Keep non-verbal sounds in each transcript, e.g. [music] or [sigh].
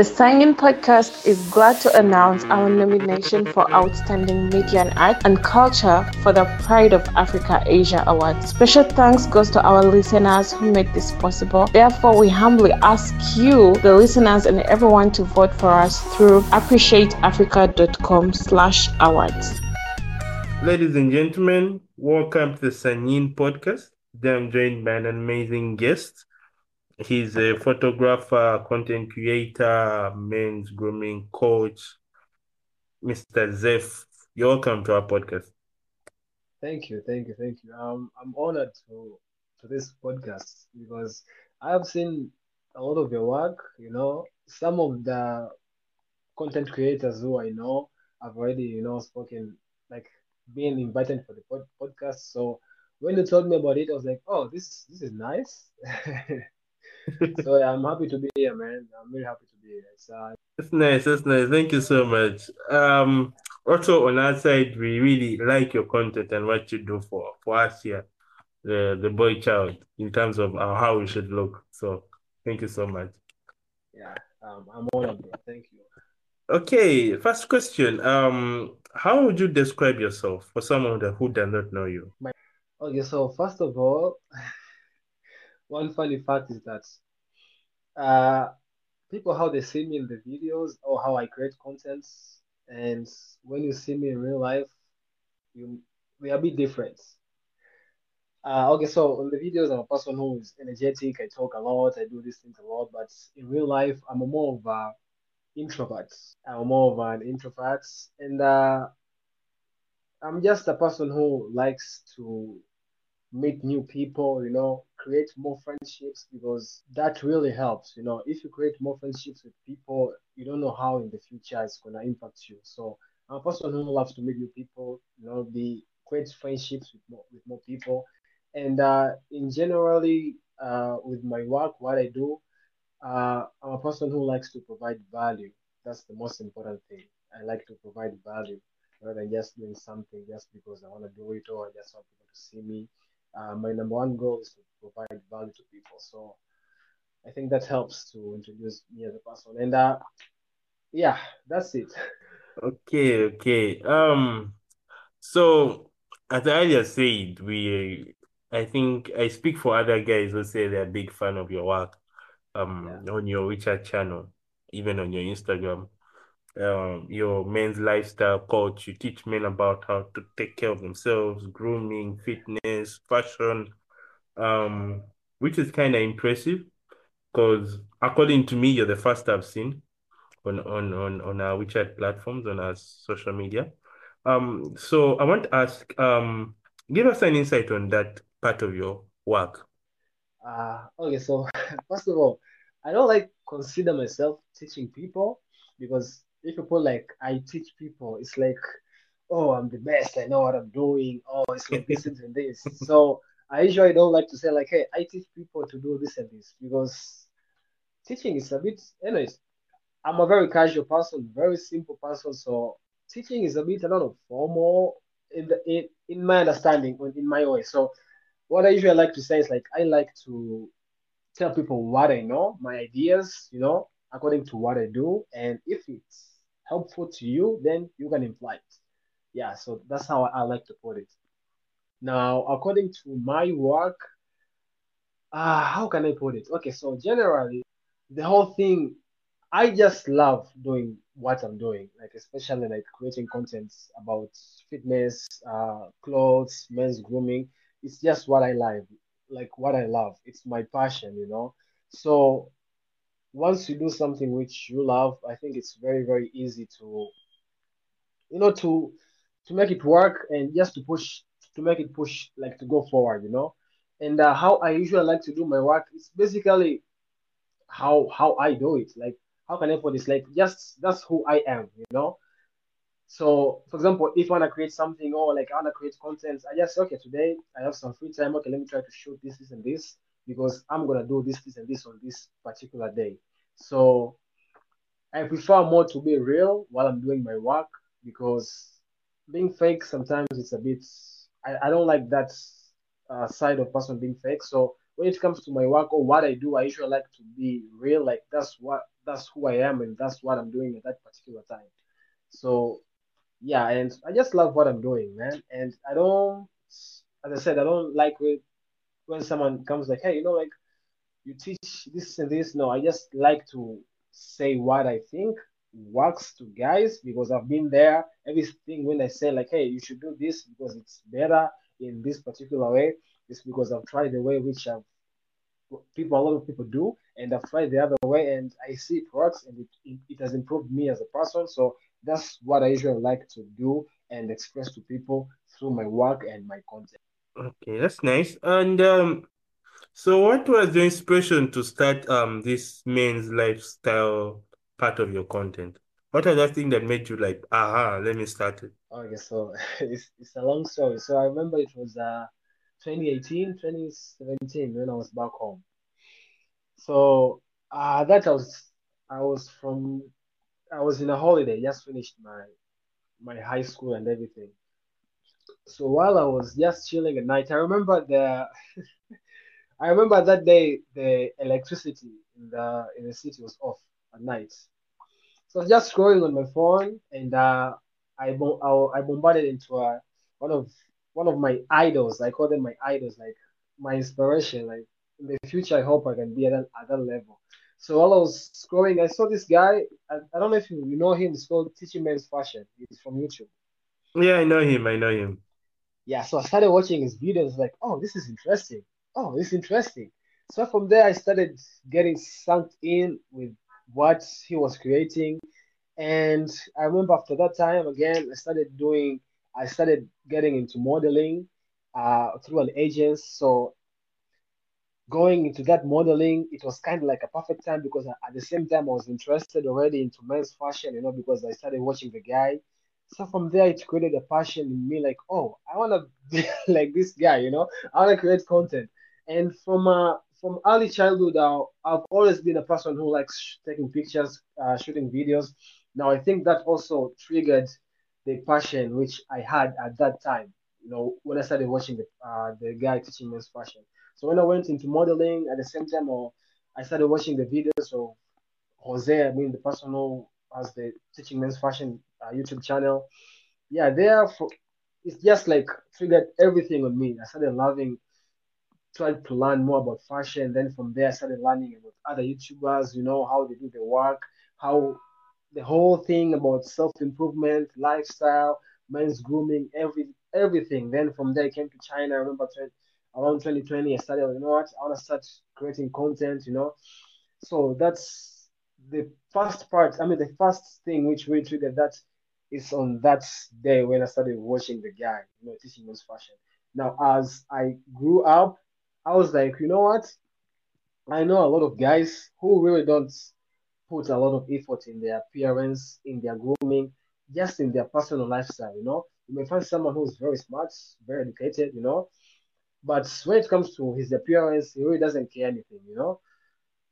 The Singing Podcast is glad to announce our nomination for Outstanding Media and Art and Culture for the Pride of Africa Asia Award. Special thanks goes to our listeners who made this possible. Therefore, we humbly ask you, the listeners, and everyone to vote for us through appreciateafrica.com slash awards. Ladies and gentlemen, welcome to the Sanyin Podcast. Today I'm joined by an amazing guest. He's a photographer, content creator, men's grooming coach, Mr. Zeph. You're welcome to our podcast. Thank you, thank you, thank you. Um, I'm honored to to this podcast because I have seen a lot of your work. You know, some of the content creators who I know have already, you know, spoken like being invited for the pod- podcast. So when you told me about it, I was like, oh, this this is nice. [laughs] so yeah, I'm happy to be here, man. I'm very happy to be here. It's, uh, nice. That's nice. Thank you so much. Um, also on our side, we really like your content and what you do for for us here, the the boy child, in terms of uh, how we should look. So thank you so much. yeah, um, I'm honored, bro. Thank you. Okay, first question. Um, how would you describe yourself for someone who does not know you? Okay, so first of all, [laughs] one funny fact is that uh, people how they see me in the videos or how I create content, and when you see me in real life, you we are a bit different. Uh, okay, so in the videos, I'm a person who is energetic. I talk a lot. I do these things a lot. But in real life, I'm more of a introvert. I'm more of an introvert, and uh, I'm just a person who likes to meet new people. You know, create more friendships because that really helps. You know, if you create more friendships with people, you don't know how in the future it's gonna impact you. So I'm a person who loves to meet new people. You know, be create friendships with more with more people and uh, in generally uh, with my work what i do uh, i'm a person who likes to provide value that's the most important thing i like to provide value rather than just doing something just because i want to do it or i just want people to see me uh, my number one goal is to provide value to people so i think that helps to introduce me as a person and uh, yeah that's it Okay, okay. Um, so as I earlier said, we I think I speak for other guys who say they're a big fan of your work. Um, on your WeChat channel, even on your Instagram. Um, your men's lifestyle coach, you teach men about how to take care of themselves, grooming, fitness, fashion, um, which is kind of impressive because according to me, you're the first I've seen on on on on our WeChat platforms, on our social media. Um, so I want to ask, um, give us an insight on that part of your work. Uh, okay, so [laughs] first of all, I don't like consider myself teaching people because if you put like I teach people, it's like, oh, I'm the best, I know what I'm doing. Oh, it's like this and this. [laughs] So I usually don't like to say like, hey, I teach people to do this and this because teaching is a bit, anyways, I'm a very casual person, very simple person. So teaching is a bit a lot of formal in the in, in my understanding, in my way. So what I usually like to say is like I like to tell people what I know, my ideas, you know, according to what I do, and if it's helpful to you, then you can imply it. Yeah, so that's how I like to put it. Now, according to my work, uh, how can I put it? Okay, so generally, the whole thing, I just love doing what I'm doing, like especially like creating content about fitness, uh, clothes, men's grooming. It's just what I like, like what I love. It's my passion, you know. So once you do something which you love, I think it's very, very easy to, you know, to to make it work and just to push to make it push like to go forward, you know. And uh, how I usually like to do my work is basically how how I do it. Like how can I put this? Like just that's who I am, you know. So for example, if I wanna create something or like I wanna create content, I just okay, today I have some free time. Okay, let me try to shoot this, this, and this because I'm gonna do this, this, and this on this particular day. So I prefer more to be real while I'm doing my work because being fake sometimes it's a bit I, I don't like that uh, side of person being fake. So when it comes to my work or what I do, I usually like to be real. Like that's what that's who I am and that's what I'm doing at that particular time. So yeah, and I just love what I'm doing, man. And I don't, as I said, I don't like when someone comes like, hey, you know, like you teach this and this. No, I just like to say what I think works to guys because I've been there. Everything when I say like, hey, you should do this because it's better in this particular way, it's because I've tried the way which I've people a lot of people do and I've tried the other way and I see it works and it, it, it has improved me as a person. So that's what I usually like to do and express to people through my work and my content. Okay, that's nice. And um, so what was the inspiration to start um this men's lifestyle part of your content? What are the things that made you like, aha, let me start it? Okay, so [laughs] it's, it's a long story. So I remember it was uh 2018, 2017 when I was back home. So uh that I was I was from I was in a holiday, just finished my my high school and everything. So while I was just chilling at night, I remember the [laughs] I remember that day the electricity in the in the city was off at night. So I was just scrolling on my phone and uh, I, I I bombarded into a, one of one of my idols. I call them my idols, like my inspiration. Like in the future, I hope I can be at that, at that level. So while I was scrolling, I saw this guy. I, I don't know if you, know him. It's called Teaching Men's Fashion. He's from YouTube. Yeah, I know him. I know him. Yeah, so I started watching his videos. Like, oh, this is interesting. Oh, this is interesting. So from there, I started getting sunk in with what he was creating. And I remember after that time, again, I started doing, I started getting into modeling uh, through an agent. So going into that modeling, it was kind of like a perfect time because at the same time I was interested already into men's fashion, you know, because I started watching the guy. So from there, it created a passion in me, like, oh, I want to be [laughs] like this guy, you know, I want to create content. And from uh, from early childhood, uh, I've always been a person who likes taking pictures, uh, shooting videos. Now I think that also triggered the passion which I had at that time. You know, when I started watching the uh, the guy teaching men's fashion. So when I went into modeling at the same time, or I started watching the videos of Jose, I mean the person who has the teaching men's fashion uh, YouTube channel. Yeah, there for it's just like triggered everything on me. I started loving, tried to learn more about fashion. Then from there, I started learning about other YouTubers. You know how they do the work, how the whole thing about self improvement, lifestyle, men's grooming, every everything. Then from there, I came to China. I remember around 2020, I started, you know what, I want to start creating content, you know. So that's the first part. I mean, the first thing which really triggered that is on that day when I started watching the guy, you know, teaching men's fashion. Now, as I grew up, I was like, you know what? I know a lot of guys who really don't put a lot of effort in their appearance, in their grooming, just in their personal lifestyle, you know. You may find someone who's very smart, very educated, you know, but when it comes to his appearance, he really doesn't care anything, you know,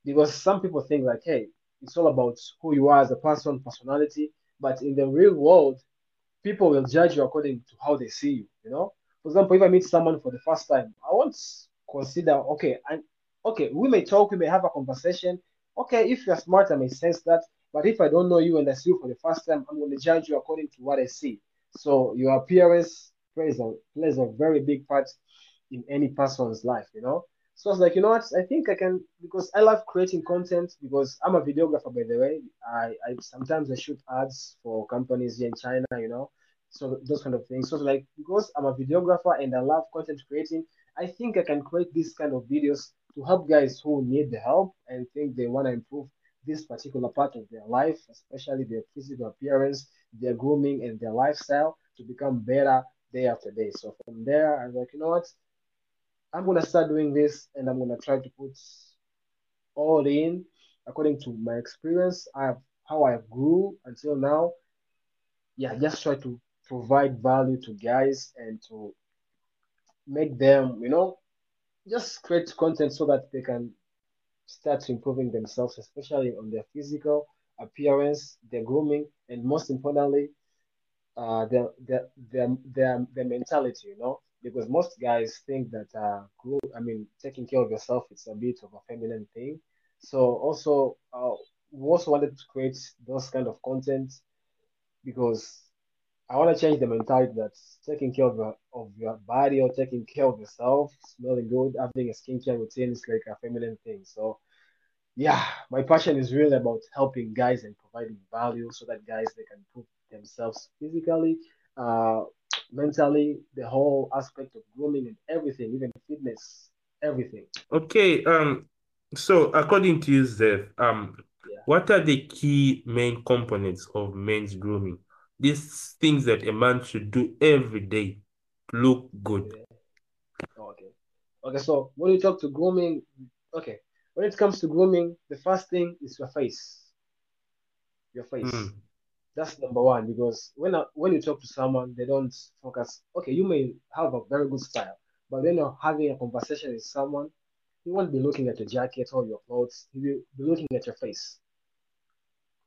because some people think like, hey, it's all about who you are as a person, personality. But in the real world, people will judge you according to how they see you, you know. For example, if I meet someone for the first time, I won't consider, okay, and okay, we may talk, we may have a conversation. Okay, if you're smart, I may sense that. But if I don't know you and I see you for the first time, I'm going to judge you according to what I see. So your appearance plays a plays a very big part in any person's life, you know. So I was like, you know what? I think I can because I love creating content because I'm a videographer by the way. I, I sometimes I shoot ads for companies here in China, you know. So those kind of things. So like because I'm a videographer and I love content creating, I think I can create this kind of videos to help guys who need the help and think they want to improve this particular part of their life, especially their physical appearance, their grooming, and their lifestyle to become better day after day. So from there, I was like, you know what? I'm gonna start doing this and I'm gonna try to put all in according to my experience. I have how I grew until now. Yeah, just try to provide value to guys and to make them, you know, just create content so that they can start improving themselves, especially on their physical appearance, their grooming, and most importantly, uh, their, their, their, their, their mentality, you know, because most guys think that uh, grow, I mean, taking care of yourself it's a bit of a feminine thing. So also, uh, we also wanted to create those kind of content because I want to change the mentality that taking care of your, of your body or taking care of yourself, smelling good, having a skincare routine is like a feminine thing. So yeah, my passion is really about helping guys and providing value so that guys they can improve themselves physically, uh, mentally, the whole aspect of grooming and everything, even fitness, everything. Okay, um, so according to you, Zeph, um, Yeah. what are the key main components of men's grooming? These things that a man should do every day look good. Yeah. Okay. Okay. So when you talk to grooming, okay, when it comes to grooming, the first thing is your face. Your face. Mm, That's number one because when uh, when you talk to someone, they don't focus. Okay, you may have a very good style, but when you're having a conversation with someone, he won't be looking at your jacket or your clothes. He will be looking at your face.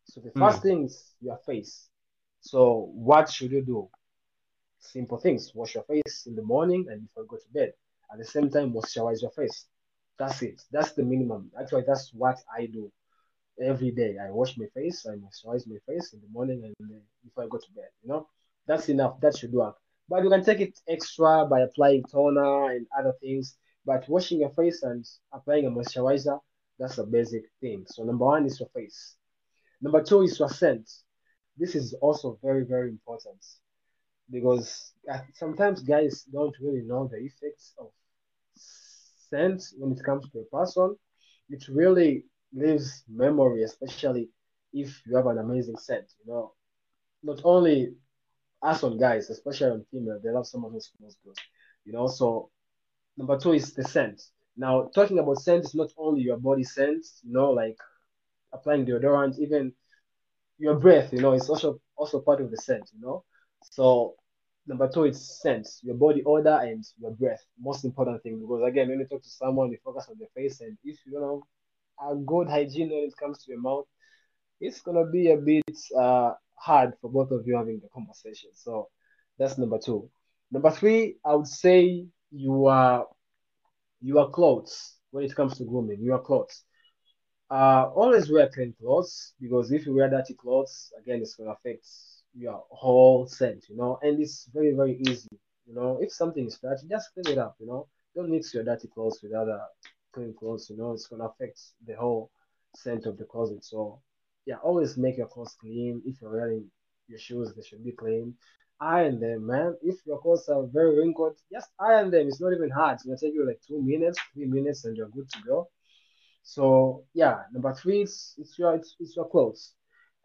So the first mm, thing is your face. So what should you do? Simple things. Wash your face in the morning and before you go to bed. At the same time, moisturize your face. That's it. That's the minimum. Actually, that's what I do every day. I wash my face, I moisturize my face in the morning and uh, before I go to bed. You know, that's enough. That should work. But you can take it extra by applying toner and other things. But washing your face and applying a moisturizer, that's a basic thing. So number one is your face. Number two is your scent. This is also very, very important because uh, sometimes guys don't really know the effects of scent when it comes to a person. It really leaves memory, especially if you have an amazing scent. You know, not only us on guys, especially on female, they love someone who smells good. You know, so number two is the scent. Now, talking about scent is not only your body scent, you know, like applying deodorant, even your breath, you know, it's also also part of the scent, you know. So number two is scent, your body odor and your breath. Most important thing because again, when you talk to someone, you focus on the face, and if you know a good hygiene when it comes to your mouth, it's gonna be a bit uh hard for both of you having the conversation. So that's number two. Number three, I would say you are your clothes when it comes to grooming. Your clothes. Uh, always wear clean clothes because if you wear dirty clothes, again, it's gonna affect your whole scent, you know. And it's very, very easy, you know. If something is dirty, just clean it up, you know. Don't mix your dirty clothes with other clean clothes, you know. It's gonna affect the whole scent of the closet. So, yeah, always make your clothes clean. If you're wearing your shoes, they should be clean. Iron them, man. If your clothes are very wrinkled, just iron them. It's not even hard. It's gonna take you like two minutes, three minutes, and you're good to go. So yeah, number three is it's your it's, it's your clothes.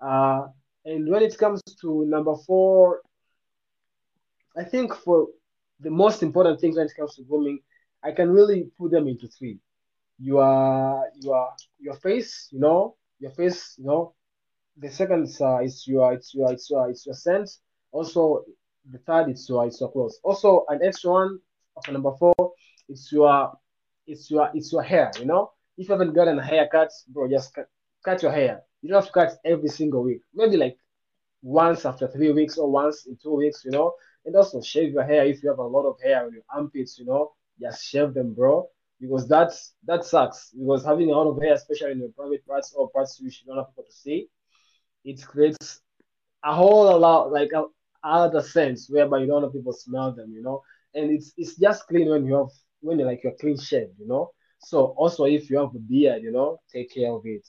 Uh, and when it comes to number four, I think for the most important things when it comes to grooming, I can really put them into three. Your your your face, you know, your face, you know. The second is uh, it's your it's your it's your it's your scent. Also, the third is your it's your clothes. Also, an extra one for number four, it's your it's your it's your hair. You know, if you haven't gotten a haircut, bro, just cut, cut your hair. You don't have to cut every single week. Maybe like once after three weeks or once in two weeks, you know. And also shave your hair if you have a lot of hair on your armpits, you know. Just shave them, bro. Because that's that sucks. Because having a lot of hair, especially in your private parts or parts you should not have people to see, it creates a whole lot like a other sense whereby you don't want people smell them, you know. And it's it's just clean when you have when you're like you're clean shaved, you know. So also if you have a beard, you know, take care of it.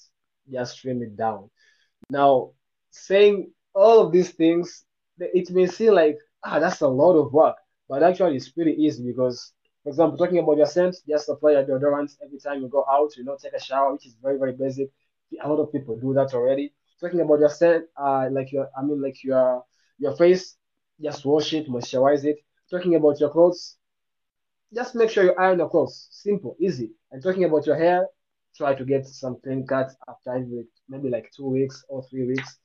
Just trim it down. Now, saying all of these things, it may seem like ah that's a lot of work, but actually it's pretty easy because, for example, talking about your scent, just apply your deodorant every time you go out. You know, take a shower, which is very very basic. A lot of people do that already. Talking about your scent, uh, like your I mean like your your face, just wash it, moisturize it. Talking about your clothes, just make sure you iron your clothes. Simple, easy. And talking about your hair, try to get some clean cuts after every maybe like two weeks or three weeks.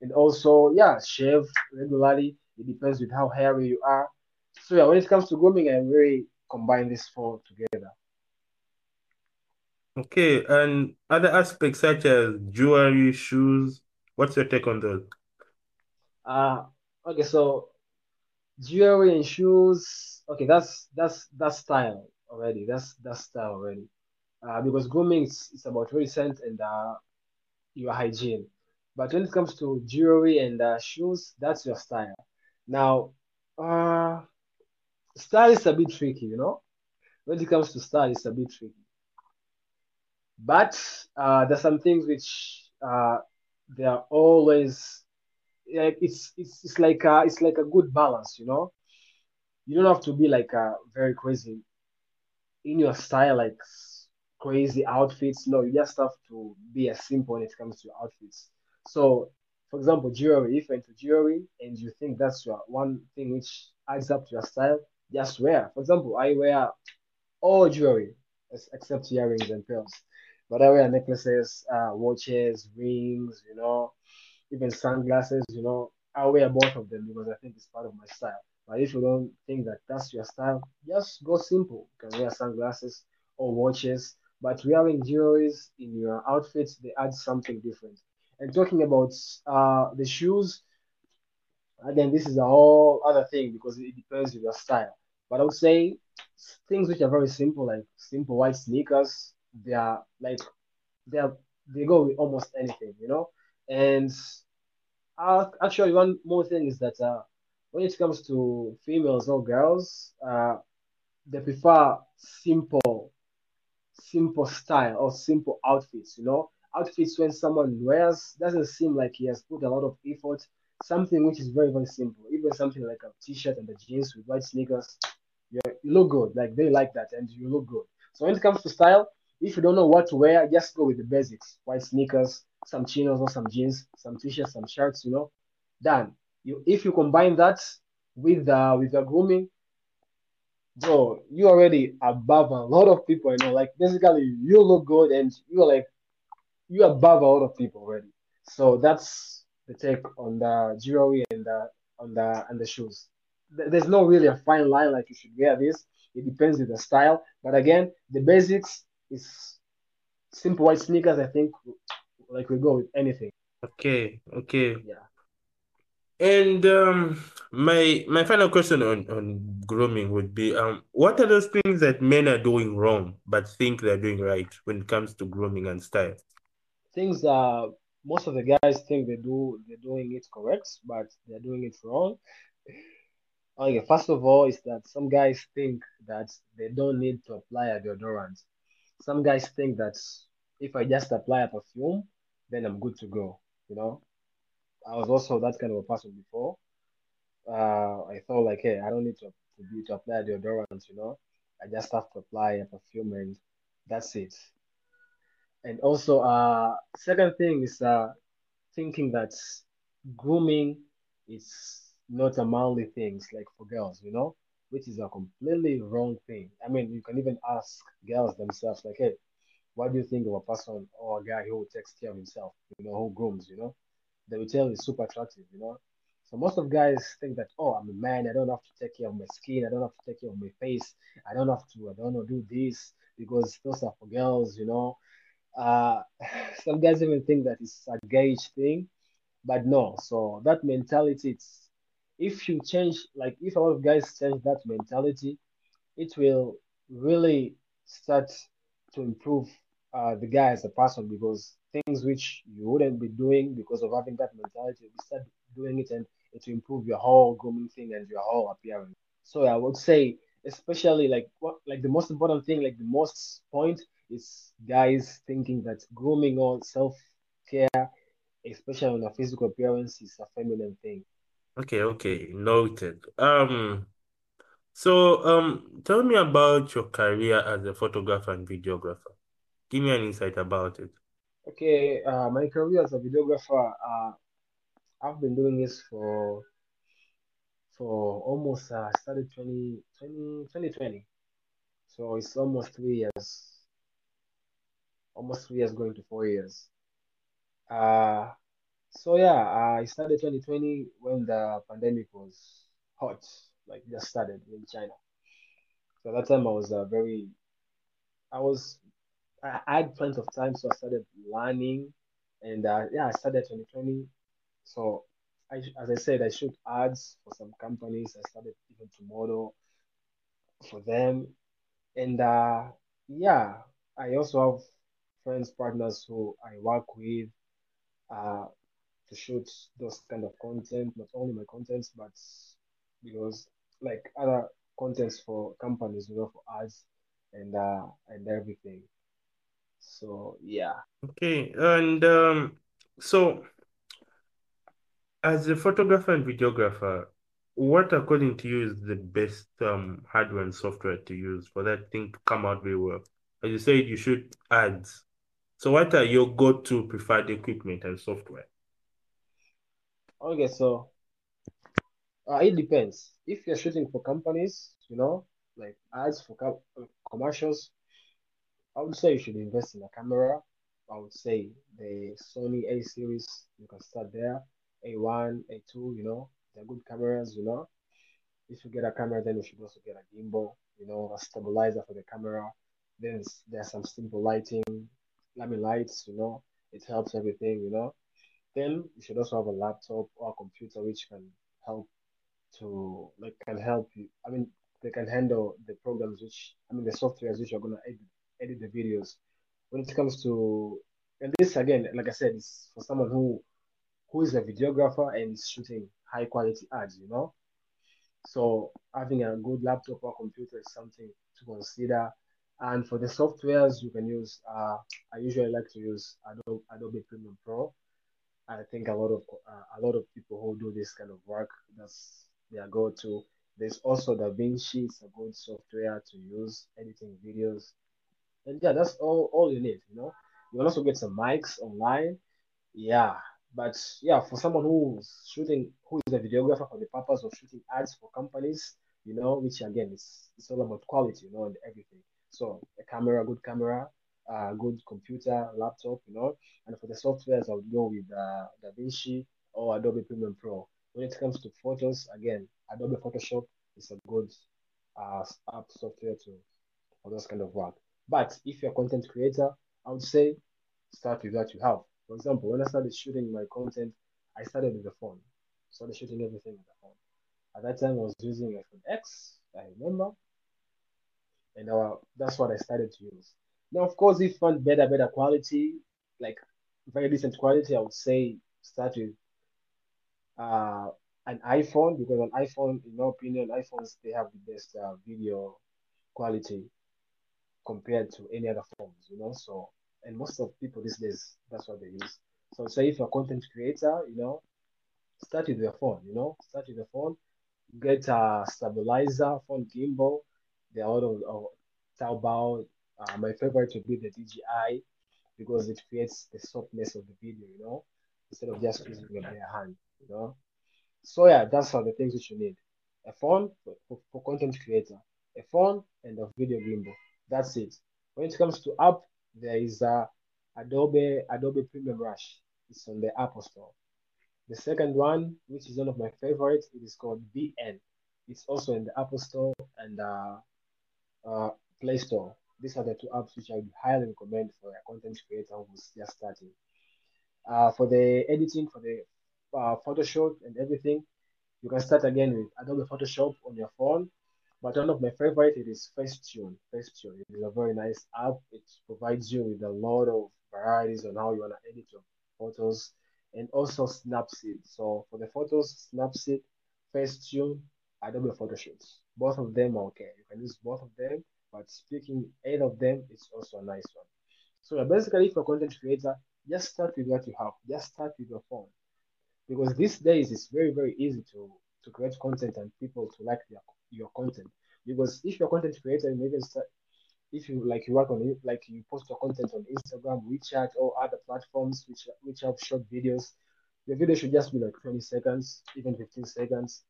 And also, yeah, shave regularly. It depends with how hairy you are. So yeah, when it comes to grooming, I really combine these four together. Okay, and other aspects such as jewelry, shoes. What's your take on those? Uh okay, so jewelry and shoes. Okay, that's that's that's style already. That's that's style already. Uh, because grooming is, is about recent and uh, your hygiene. But when it comes to jewelry and uh, shoes, that's your style. Now, uh, style is a bit tricky, you know. When it comes to style, it's a bit tricky. But uh, there's some things which uh, they are always like it's it's it's like a, it's like a good balance, you know. You don't have to be like a very crazy in your style, like crazy outfits. No, you just have to be as simple when it comes to outfits. So, for example, jewelry. If you're into jewelry and you think that's your one thing which adds up to your style, just wear. For example, I wear all jewelry except earrings and pearls. But I wear necklaces, uh, watches, rings, you know, even sunglasses, you know. I wear both of them because I think it's part of my style. But if you don't think that that's your style, just go simple. You can wear sunglasses or watches, but wearing jewelries in your outfits, they add something different. And talking about uh, the shoes, again, this is a whole other thing because it depends on your style. But I would say things which are very simple, like simple white sneakers, they are like they are they go with almost anything, you know. And uh, actually, one more thing is that uh, when it comes to females or girls, uh, they prefer simple, simple style or simple outfits. You know, outfits when someone wears doesn't seem like he has put a lot of effort. Something which is very very simple, even something like a t-shirt and the jeans with white sneakers, you you look good. Like they like that, and you look good. So when it comes to style, if you don't know what to wear, just go with the basics: white sneakers, some chinos or some jeans, some t-shirts, some shirts. You know, done. You if you combine that with uh, with the grooming, bro, you already above a lot of people. You know, like basically you look good and you're like you're above a lot of people already. So that's the take on the jewelry and the on the and the shoes. There's no really a fine line like you should wear this. It depends with the style. But again, the basics is simple white sneakers. I think like we go with anything. Okay, okay. Yeah. And um, my my final question on on grooming would be um, what are those things that men are doing wrong but think they're doing right when it comes to grooming and style? Things uh most of the guys think they do they're doing it correct, but they're doing it wrong. Okay, first of all, is that some guys think that they don't need to apply a deodorant. Some guys think that if I just apply a perfume, then I'm good to go. You know, I was also that kind of a person before. Uh, I thought like, hey, I don't need to to be to apply a deodorant. You know, I just have to apply a perfume and that's it. And also, uh, second thing is uh, thinking that grooming is not a manly thing, it's like for girls, you know, which is a completely wrong thing. I mean, you can even ask girls themselves, like, hey, what do you think of a person or a guy who takes care of himself, you know, who grooms, you know? They will tell you super attractive, you know? So most of guys think that, oh, I'm a man, I don't have to take care of my skin, I don't have to take care of my face, I don't have to, I don't know, do this because those are for girls, you know? Uh, [laughs] some guys even think that it's a gauge thing, but no. So that mentality, it's if you change, like if of guys change that mentality, it will really start to improve uh, the guy as a person because things which you wouldn't be doing because of having that mentality, you start doing it and it will improve your whole grooming thing and your whole appearance. So I would say, especially like what like the most important thing, like the most point is guys thinking that grooming or self care, especially on a physical appearance, is a feminine thing. Okay, okay, noted. Um, so um, tell me about your career as a photographer and videographer. Give me an insight about it. Okay, uh, my career as a videographer, uh, I've been doing this for for almost uh, started 20 20 2020. So it's almost three years, almost three years going to four years. Uh, so yeah, I started 2020 when the pandemic was hot, like just started in China. So that time I was uh, very, I was, I I had plenty of time, so I started learning, and uh, yeah, I started 2020. So I, as I said, I shoot ads for some companies. I started even to model for them, and uh, yeah, I also have friends, partners who I work with uh, to shoot those kind of content, not only my contents, but because like other contents for companies, you know, for ads and uh and everything. So yeah. Okay, and um, so as a photographer and videographer, what according to you is the best um hardware and software to use for that thing to come out very well? As you said, you shoot ads. So what are your go-to preferred equipment and software? Okay, so uh, it depends. If you're shooting for companies, you know, like ads for com commercials, I would say you should invest in a camera. I would say the Sony A series, you can start there. A1, A2, you know, they're good cameras, you know. If you get a camera, then you should also get a gimbal, you know, a stabilizer for the camera. Then there's some simple lighting, Mean lights, you know. It helps everything, you know. Then you should also have a laptop or a computer which can help to like can help you. I mean, they can handle the programs which I mean the softwares which are gonna edit edit the videos. When it comes to and this again, like I said, is for someone who who is a videographer and is shooting high quality ads, you know. So having a good laptop or computer is something to consider. And for the softwares, you can use. Uh, I usually like to use Adobe, Adobe Premiere Pro. I think a lot of uh, a lot of people who do this kind of work, that's their go-to. There's also DaVinci, it's a good software to use editing videos. And yeah, that's all all you need, you know. You can also get some mics online. Yeah, but yeah, for someone who's shooting, who is a videographer for the purpose of shooting ads for companies, you know, which again, it's it's all about quality, you know, and everything. So a camera, good camera, uh, good computer, laptop, you know. And for the softwares, I would go with uh, DaVinci or Adobe Premiere Pro. When it comes to photos, again, Adobe Photoshop is a good uh, app software to for those kind of work. But if you're a content creator, I would say start with what you have. For example, when I started shooting my content, I started with the phone. Started shooting everything with the phone. At that time, I was using iPhone X, I remember, and uh, that's what I started to use. Now, of course, if you want better, better quality, like very decent quality, I would say start with uh, an iPhone because an iPhone, in my opinion, iPhones they have the best uh, video quality compared to any other phones, you know. So, and most of people these days, that's what they use. So, say if you're a content creator, you know, start with your phone, you know, start with the phone, get a stabilizer, phone gimbal. There are a lot of, of Taobao. Uh, my favorite would be the DJI because it creates the softness of the video, you know, instead of just using your bare hand, you know. So yeah, that's all the things that you need. A phone for, for, content creator, a phone and a video gimbal. That's it. When it comes to app, there is a Adobe Adobe Premiere Rush. It's on the Apple Store. The second one, which is one of my favorites, it is called VN. It's also in the Apple Store and uh, uh, Play Store. These are the two apps which I would highly recommend for a content creator who's just starting. Uh, for the editing, for the uh, Photoshop and everything, you can start again with Adobe Photoshop on your phone. But one of my favorite it is Facetune. Facetune it is a very nice app. It provides you with a lot of varieties on how you want to edit your photos and also Snapseed. So for the photos, Snapseed, Facetune, Adobe Photoshop. Both of them are okay. You can use both of them, but speaking either of them, it's also a nice one. So basically, for content creator, just start with what you have. Just start with your phone because these days it's very very easy to to create content and people to like your your content because if you're a content creator you maybe start if you like you work on like you post your content on instagram wechat or other platforms which which have short videos your video should just be like 20 seconds even 15 seconds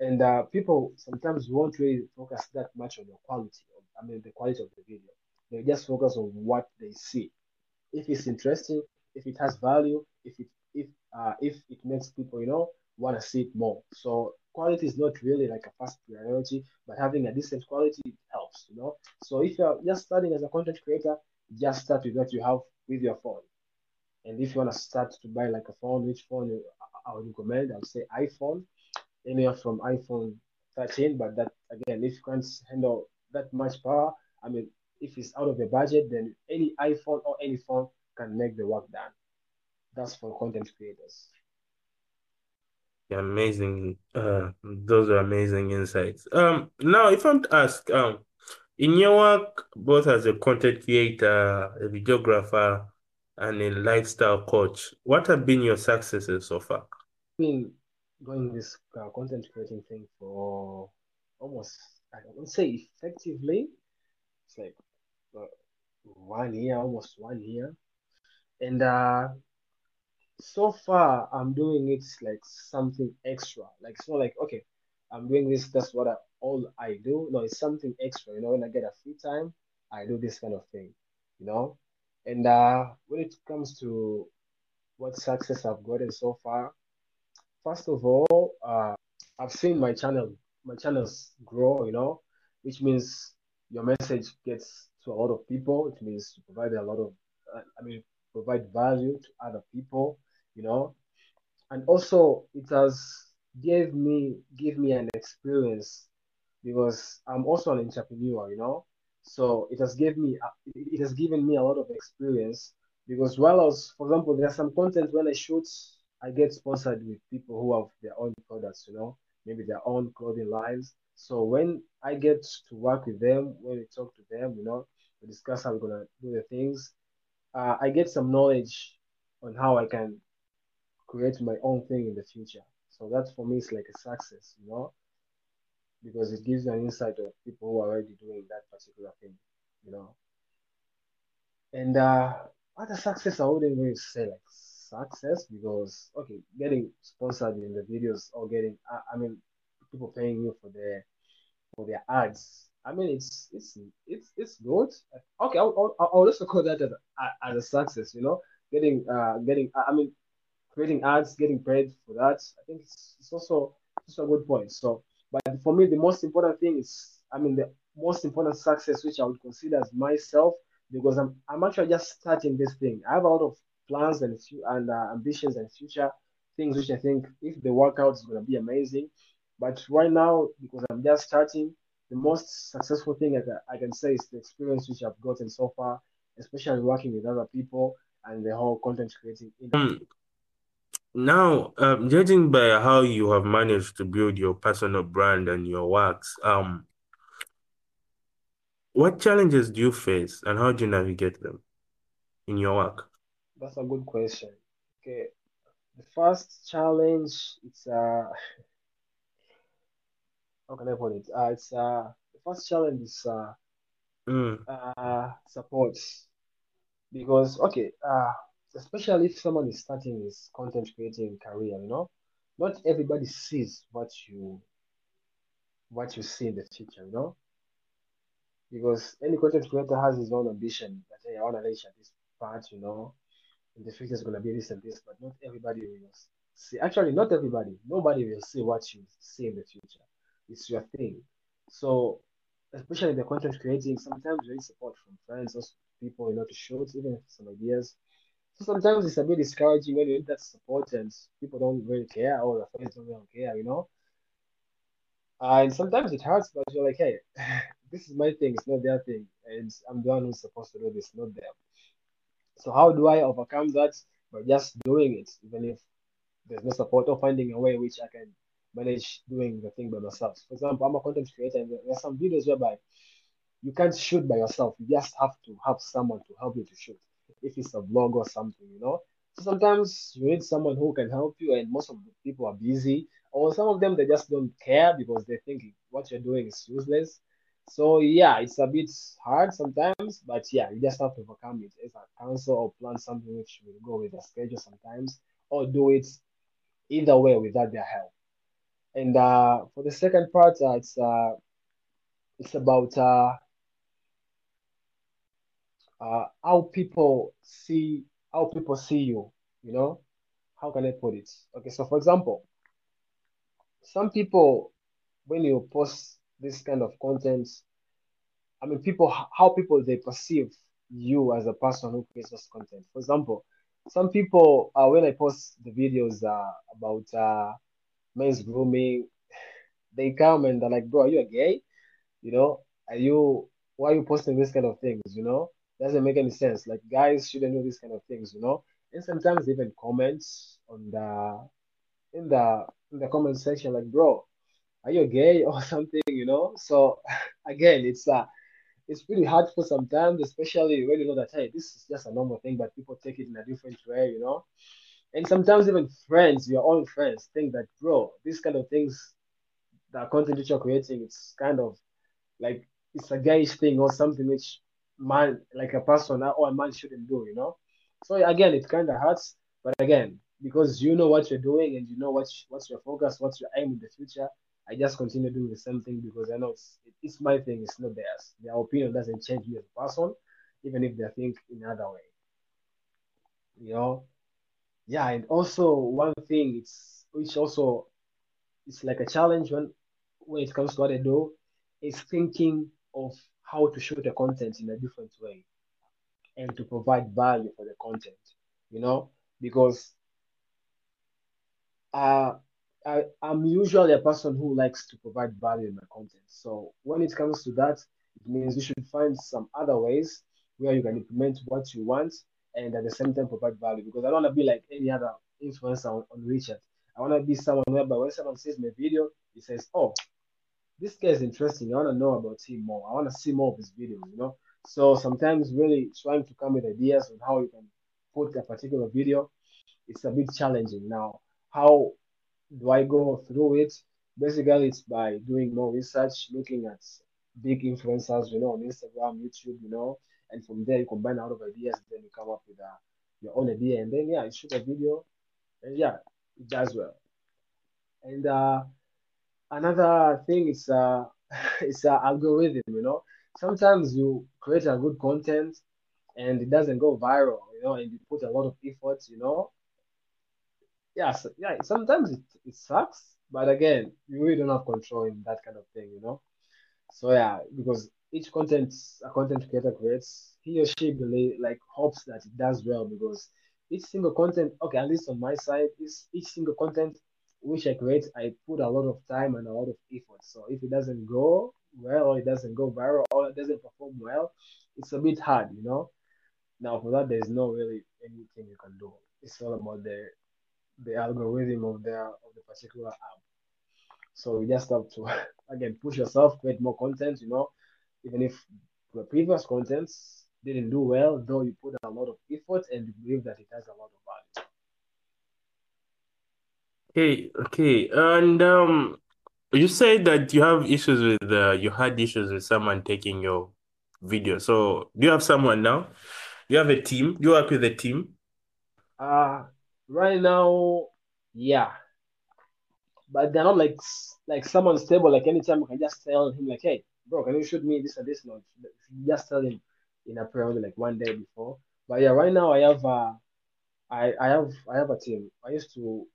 and uh, people sometimes won't really focus that much on the quality of, i mean the quality of the video they just focus on what they see if it's interesting, if it has value, if it if uh if it makes people, you know, want to see it more. So quality is not really like a first priority, but having a decent quality helps, you know. So if you're just starting as a content creator, just start with what you have with your phone. And if you want to start to buy like a phone, which phone, I would recommend. I would say iPhone, anywhere from iPhone 13. But that again, if you can't handle that much power, I mean, if it's out of the budget, then any iPhone or any phone can make the work done. That's for content creators. Yeah, amazing. Uh, those are amazing insights. Um, now if I'm to ask, um, in your work, both as a content creator, a videographer, and a lifestyle coach, what have been your successes so far? Been doing this uh, content creating thing for almost, I won't say effectively, it's like uh, one year, almost one year. And uh, so far, I'm doing it like something extra. Like it's not like okay, I'm doing this. That's what I, all I do. No, it's something extra. You know, when I get a free time, I do this kind of thing. You know, and uh, when it comes to what success I've gotten so far, first of all, uh, I've seen my channel, my channels grow. You know, which means your message gets to a lot of people. It means you provide a lot of, uh, I mean, provide value to other people. You know, and also it has gave me give me an experience because I'm also an entrepreneur. You know, so it has given me it has given me a lot of experience because while I was, for example, there's some content when I shoot, I get sponsored with people who have their own products, you know, maybe their own clothing lines. So when I get to work with them, when we talk to them, you know, we discuss how we're gonna do the things, uh, I get some knowledge on how I can create my own thing in the future. So that for me is like a success, you know, because it gives you an insight of people who are already doing that particular thing, you know. And uh, other success, I wouldn't really say like success because okay, getting sponsored in the videos or getting, I, I mean, people paying you for their for their ads. I mean, it's it's it's it's good. Okay, I'll, I'll, I'll also call that as a, as a success. You know, getting uh getting I mean, creating ads, getting paid for that. I think it's, it's also it's a good point. So, but for me, the most important thing is, I mean, the most important success which I would consider as myself because I'm I'm actually just starting this thing. I have a lot of plans and and uh, ambitions and future things which I think if they work out is gonna be amazing. But right now, because I'm just starting, the most successful thing I I can say is the experience which I've gotten so far, especially working with other people and the whole content creating. Um, now, um, judging by how you have managed to build your personal brand and your works, um, what challenges do you face and how do you navigate them in your work? That's a good question. Okay, the first challenge it's uh [laughs] how can I put it? Uh, it's uh the first challenge is uh, mm. uh support because okay uh especially if someone is starting his content creating career, you know, not everybody sees what you what you see in the future, you know, because any content creator has his own ambition. That hey, I want to reach at this part, you know, in the future is gonna be this and this, but not everybody will see. Actually, not everybody. Nobody will see what you see in the future it's your thing. So, especially the content creating, sometimes you need support from friends, or people, you know, to shoot, even some ideas. So sometimes it's a bit discouraging when you need that support and people don't really care, or the friends don't really care, you know. And sometimes it hurts, but you're like, hey, [laughs] this is my thing, it's not their thing, and I'm the one who's supposed to do this, not them. So how do I overcome that? By just doing it, even if there's no support or finding a way which I can manage doing the thing by myself. For example, I'm a content creator, and there are some videos whereby you can't shoot by yourself. You just have to have someone to help you to shoot. If it's a vlog or something, you know. So sometimes you need someone who can help you, and most of the people are busy, or some of them they just don't care because they think what you're doing is useless. So yeah, it's a bit hard sometimes, but yeah, you just have to overcome it. As a cancel or plan something which will go with the schedule sometimes, or do it either way without their help. And uh, for the second part, uh, it's uh, it's about uh, uh, how people see how people see you. You know, how can I put it? Okay, so for example, some people when you post this kind of content, I mean, people how people they perceive you as a person who creates this content. For example, some people uh, when I post the videos uh, about uh, men's grooming, [sighs] they come and they're like, "Bro, are you a gay? You know, are you? Why are you posting this kind of things? You know, doesn't make any sense. Like guys shouldn't do these kind of things. You know." And sometimes even comments on the in the in the comment section like, "Bro, are you gay [laughs] or something?" You know. So [laughs] again, it's uh it's pretty hurtful sometimes, especially when you know that hey, this is just a normal thing, but people take it in a different way, you know. And sometimes even friends, your own friends, think that bro, these kind of things, the content that you're creating, it's kind of like it's a gayish thing or something which man, like a person or a man shouldn't do, you know. So again, it kind of hurts, but again, because you know what you're doing and you know what's what's your focus, what's your aim in the future, I just continue doing the same thing because I know it's it's my thing, it's not theirs. Their opinion doesn't change me as a person, even if they think in another way. You know? Yeah, and also one thing it's which also it's like a challenge when when it comes to what I do, is thinking of how to shoot the content in a different way and to provide value for the content, you know, because uh I, I'm usually a person who likes to provide value in my content. So when it comes to that, it means you should find some other ways where you can implement what you want and at the same time provide value. Because I don't want to be like any other influencer on, on WeChat. I want to be someone whereby when someone sees my video, he says, "Oh, this guy is interesting. I want to know about him more. I want to see more of his videos." You know. So sometimes really trying to come with ideas on how you can put a particular video, it's a bit challenging. Now, how do I go through it? Basically, it's by doing more research, looking at big influencers, you know, on Instagram, YouTube, you know, and from there you combine a lot of ideas, then you come up with a, your own idea, and then yeah, you shoot a video, and yeah, it does well. And uh, another thing is uh, [laughs] it's an algorithm, you know. Sometimes you create a good content and it doesn't go viral, you know, and you put a lot of effort, you know, yeah, yeah, sometimes it, it sucks, but again, you really don't have control in that kind of thing, you know. So yeah, because each content a content creator creates, he or she believe like hopes that it does well because each single content, okay, at least on my side, is each single content which I create, I put a lot of time and a lot of effort. So if it doesn't go well or it doesn't go viral or it doesn't perform well, it's a bit hard, you know. Now for that, there's no really anything you can do. It's all about the the algorithm of the of the particular app. So you just have to [laughs] again push yourself, create more content, you know, even if the previous contents didn't do well, though you put a lot of effort and you believe that it has a lot of value. Okay, okay. And um you said that you have issues with uh, you had issues with someone taking your video. So do you have someone now? Do you have a team? Do you work with a team? Uh right now, yeah, but they're not like like someone stable. Like anytime you can just tell him like, hey, bro, can you shoot me this and this? No, just tell him in a prayer like one day before. But yeah, right now I have uh, I I have I have a team. I used to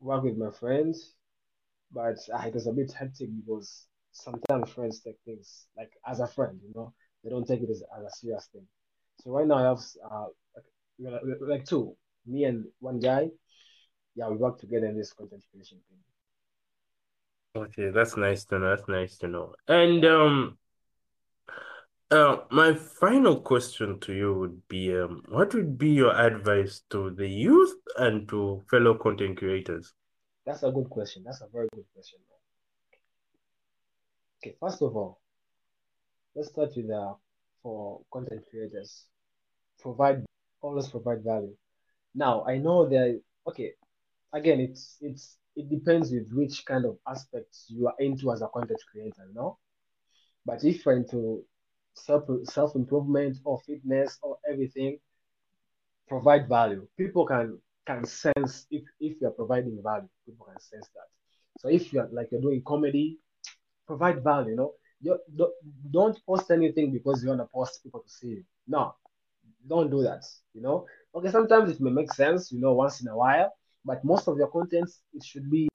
work with my friends, but uh, it was a bit hectic because sometimes friends take things like as a friend, you know, they don't take it as, as a serious thing. So right now I have uh like, like two, me and one guy. Yeah, we work together in this content creation thing. Okay, that's nice to know. That's nice to know. And um uh my final question to you would be um what would be your advice to the youth and to fellow content creators? That's a good question. That's a very good question. Okay, first of all, let's start with uh for content creators. Provide always provide value. Now I know that okay, again it's it's it depends with which kind of aspects you are into as a content creator, you know. But if you're into self self improvement or fitness or everything, provide value. People can can sense if if you're providing value. People can sense that. So if you're like you're doing comedy, provide value. You know, you don't, don't post anything because you want to post people to see you. No, don't do that. You know, okay, sometimes it may make sense. You know, once in a while, but most of your contents, it should be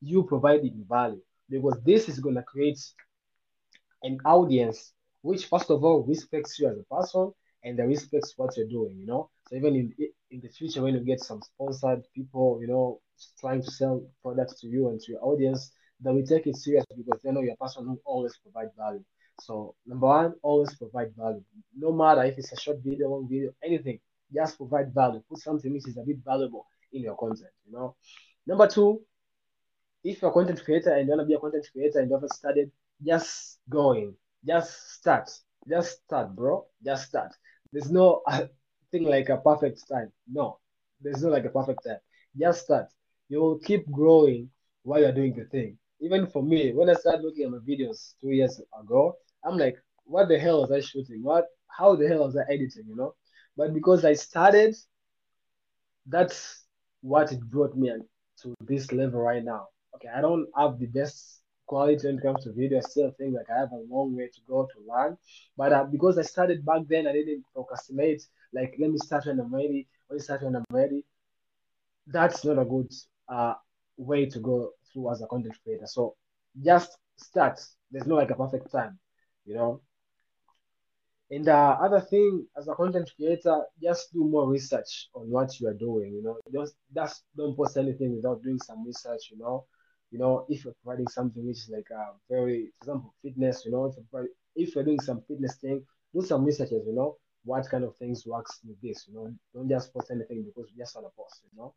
you providing value because this is going to create an audience which first of all respects you as a person and they respect what you're doing, you know. So even in in the future, when you get some sponsored people, you know, trying to sell products to you and to your audience, that we take it serious because they know you're a person who always provide value. So number one, always provide value. No matter if it's a short video, long video, anything, just provide value. Put something which is a bit valuable in your content, you know. Number two, if you're a content creator and you want to be a content creator and you haven't started, just go in. Just start. Just start, bro. Just start. There's no uh, thing like a perfect time. No, there's no like a perfect time. Just start. You will keep growing while you're doing the thing. Even for me, when I started looking at my videos two years ago, I'm like, what the hell was I shooting? What? How the hell was I editing? You know? But because I started, that's what it brought me to this level right now. Okay, I don't have the best quality when it comes to video. I still think like I have a long way to go to learn. But uh, because I started back then, I didn't procrastinate. Like, let me start when I'm ready. Let me start when I'm ready. That's not a good uh, way to go through as a content creator. So just start. There's no like a perfect time, you know. And the uh, other thing, as a content creator, just do more research on what you are doing. You know, just just don't post anything without doing some research. You know, you know if you're providing something which is like a very, for example, fitness. You know, if you're, if you're doing some fitness thing, do some researches. You know, what kind of things works with this. You know, don't just post anything because just want to post. You know,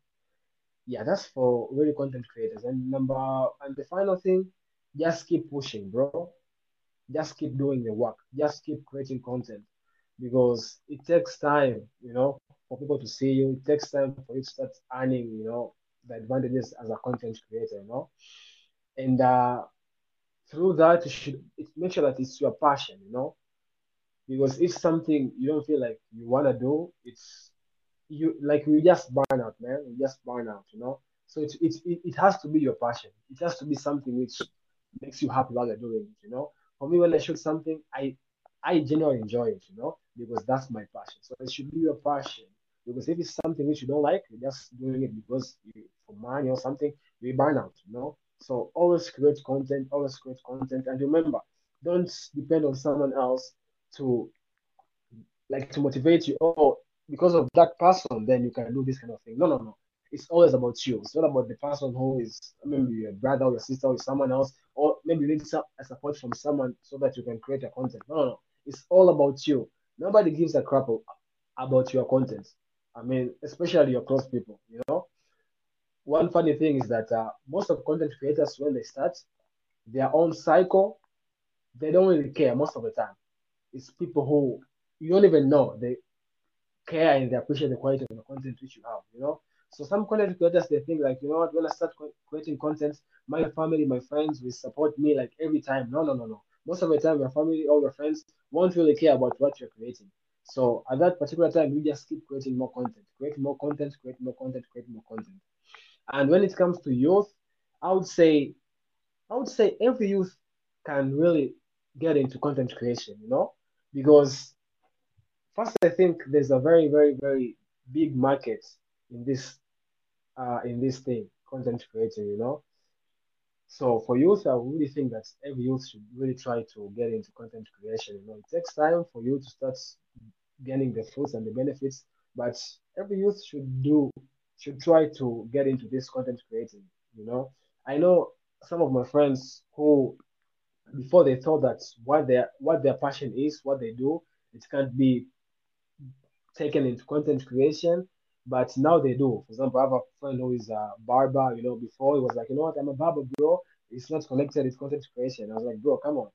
yeah, that's for really content creators. And number and the final thing, just keep pushing, bro just keep doing the work just keep creating content because it takes time you know for people to see you. It takes time for you to start earning you know the advantages as a content creator you know. And uh through that you should make sure that it's your passion you know. Because if something you don't feel like you want to do it's you like you just burn out man. You just burn out you know. So it, it, it, it has to be your passion. It has to be something which makes you happy while you're doing it you know for me, when I shoot something, I I genuinely enjoy it, you know, because that's my passion. So it should be your passion. Because if it's something which you don't like, you're just doing it because you, for money or something, you burn out, you know. So always create content, always create content, and remember, don't depend on someone else to like to motivate you. Oh, because of that person, then you can do this kind of thing. No, no, no it's always about you. It's not about the person who is maybe your brother or your sister or someone else, or maybe you need some support from someone so that you can create a content. No, no, no. It's all about you. Nobody gives a crap about your content. I mean, especially your close people. You know, one funny thing is that uh, most of content creators when they start their own cycle, they don't really care most of the time. It's people who you don't even know they care and they appreciate the quality of the content which you have. You know, so some content creators they think like, you know what, when I start creating content, my family, my friends will support me like every time. No, no, no, no. Most of the time, your family or your friends won't really care about what you're creating. So at that particular time, you just keep creating more content, create more content, create more content, create more content. And when it comes to youth, I would say, I would say every youth can really get into content creation, you know, because first I think there's a very, very, very big market in this uh, in this thing, content creating, you know. So for youth, I really think that every youth should really try to get into content creation. You know, it takes time for you to start getting the fruits and the benefits, but every youth should do should try to get into this content creating. You know, I know some of my friends who before they thought that what their what their passion is, what they do, it can't be taken into content creation but now they do. For example, I have a friend who is a barber. You know, before he was like, you know what, I'm a barber, bro. It's not connected. It's content creation. I was like, bro, come on,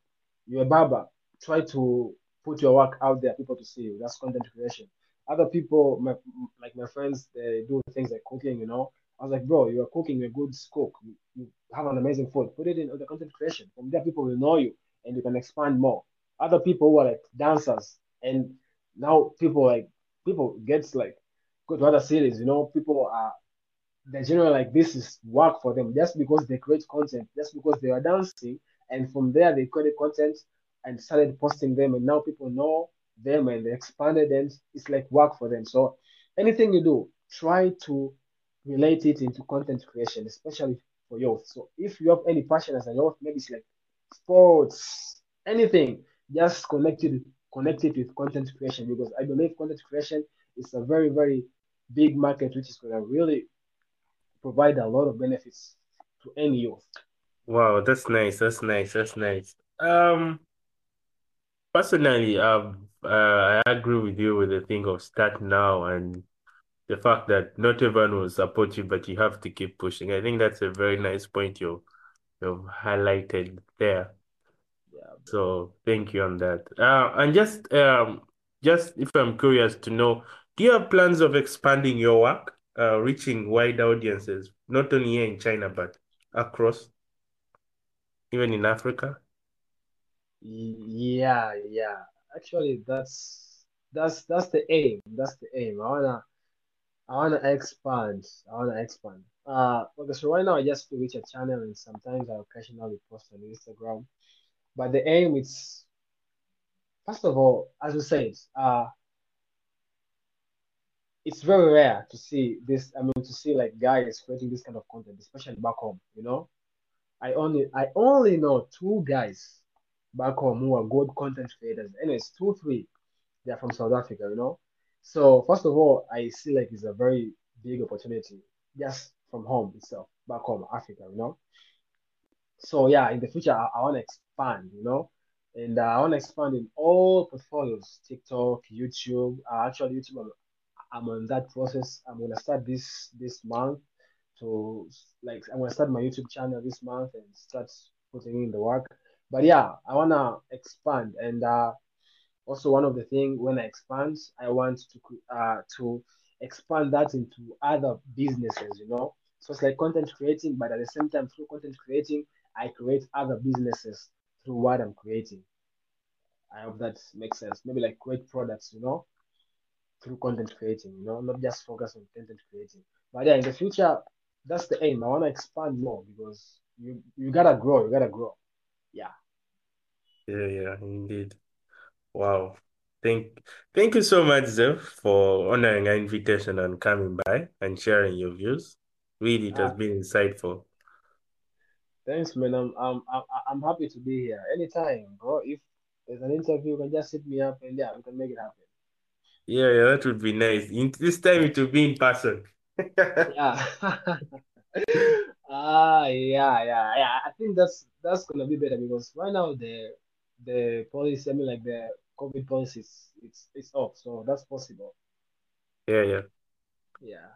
you're a barber. Try to put your work out there, people to see you. That's content creation. Other people, my, like my friends, they do things like cooking. You know, I was like, bro, you're cooking. You're a good cook. You, you have an amazing food. Put it in the content creation. From there, people will know you, and you can expand more. Other people who are like dancers, and now people like people gets like go to other cities. You know, people are they generally like this is work for them just because they create content, just because they are dancing, and from there they created content and started posting them, and now people know them and they expanded and it's like work for them. So anything you do, try to relate it into content creation, especially for youth. So if you have any passion as a youth, maybe it's like sports, anything, just connect it connect it with content creation because I believe content creation is a very, very big market which is going to really provide a lot of benefits to any youth. Wow, that's nice. That's nice. That's nice. Um, personally, um, uh, I agree with you with the thing of start now and the fact that not everyone will support you, but you have to keep pushing. I think that's a very nice point you you've highlighted there. Yeah. So thank you on that. Uh, and just um, just if I'm curious to know, do you have plans of expanding your work, uh, reaching wide audiences, not only here in China, but across, even in Africa? Yeah, yeah. Actually, that's that's that's the aim. That's the aim. I wanna I wanna expand. I wanna expand. Uh. So right now I just WeChat channel, and sometimes I occasionally post on Instagram. But the aim is first of all, as you said, uh, it's very rare to see this. I mean, to see like guys creating this kind of content, especially back home. You know, I only I only know two guys back home who are good content creators. Anyways, two, three, they're from South Africa, you know. So first of all, I see like it's a very big opportunity just from home itself, back home, Africa, you know. So yeah, in the future, I, I want to expand, you know, and uh, I want to expand in all portfolios, TikTok, YouTube. Uh, actually, YouTube, I'm, on that process. I'm gonna start this this month to like I'm gonna start my YouTube channel this month and start putting in the work. But yeah, I wanna expand and uh, also one of the thing when I expand, I want to uh to expand that into other businesses, you know. So it's like content creating, but at the same time through content creating, I create other businesses through what I'm creating. I hope that makes sense. Maybe like create products, you know, through content creating, you know, not just focus on content creating. But yeah, in the future, that's the aim. I want to expand more because you you gotta grow, you gotta grow. Yeah. Yeah, yeah, indeed. Wow. Thank thank you so much, Zeph, for honoring our invitation and coming by and sharing your views. Really, it has Ah, been insightful. thanks, man. I'm I'm I'm I'm happy to be here. Anytime, bro. If there's an interview, you can just hit me up and yeah, we can make it happen. Yeah, yeah, that would be nice. In, this time it will be in person. Yeah. [laughs] Ah, yeah, yeah, yeah. I think that's that's gonna be better because right now the the policy, I mean, like the COVID policy, is it's it's off, so that's possible. Yeah, yeah. Yeah.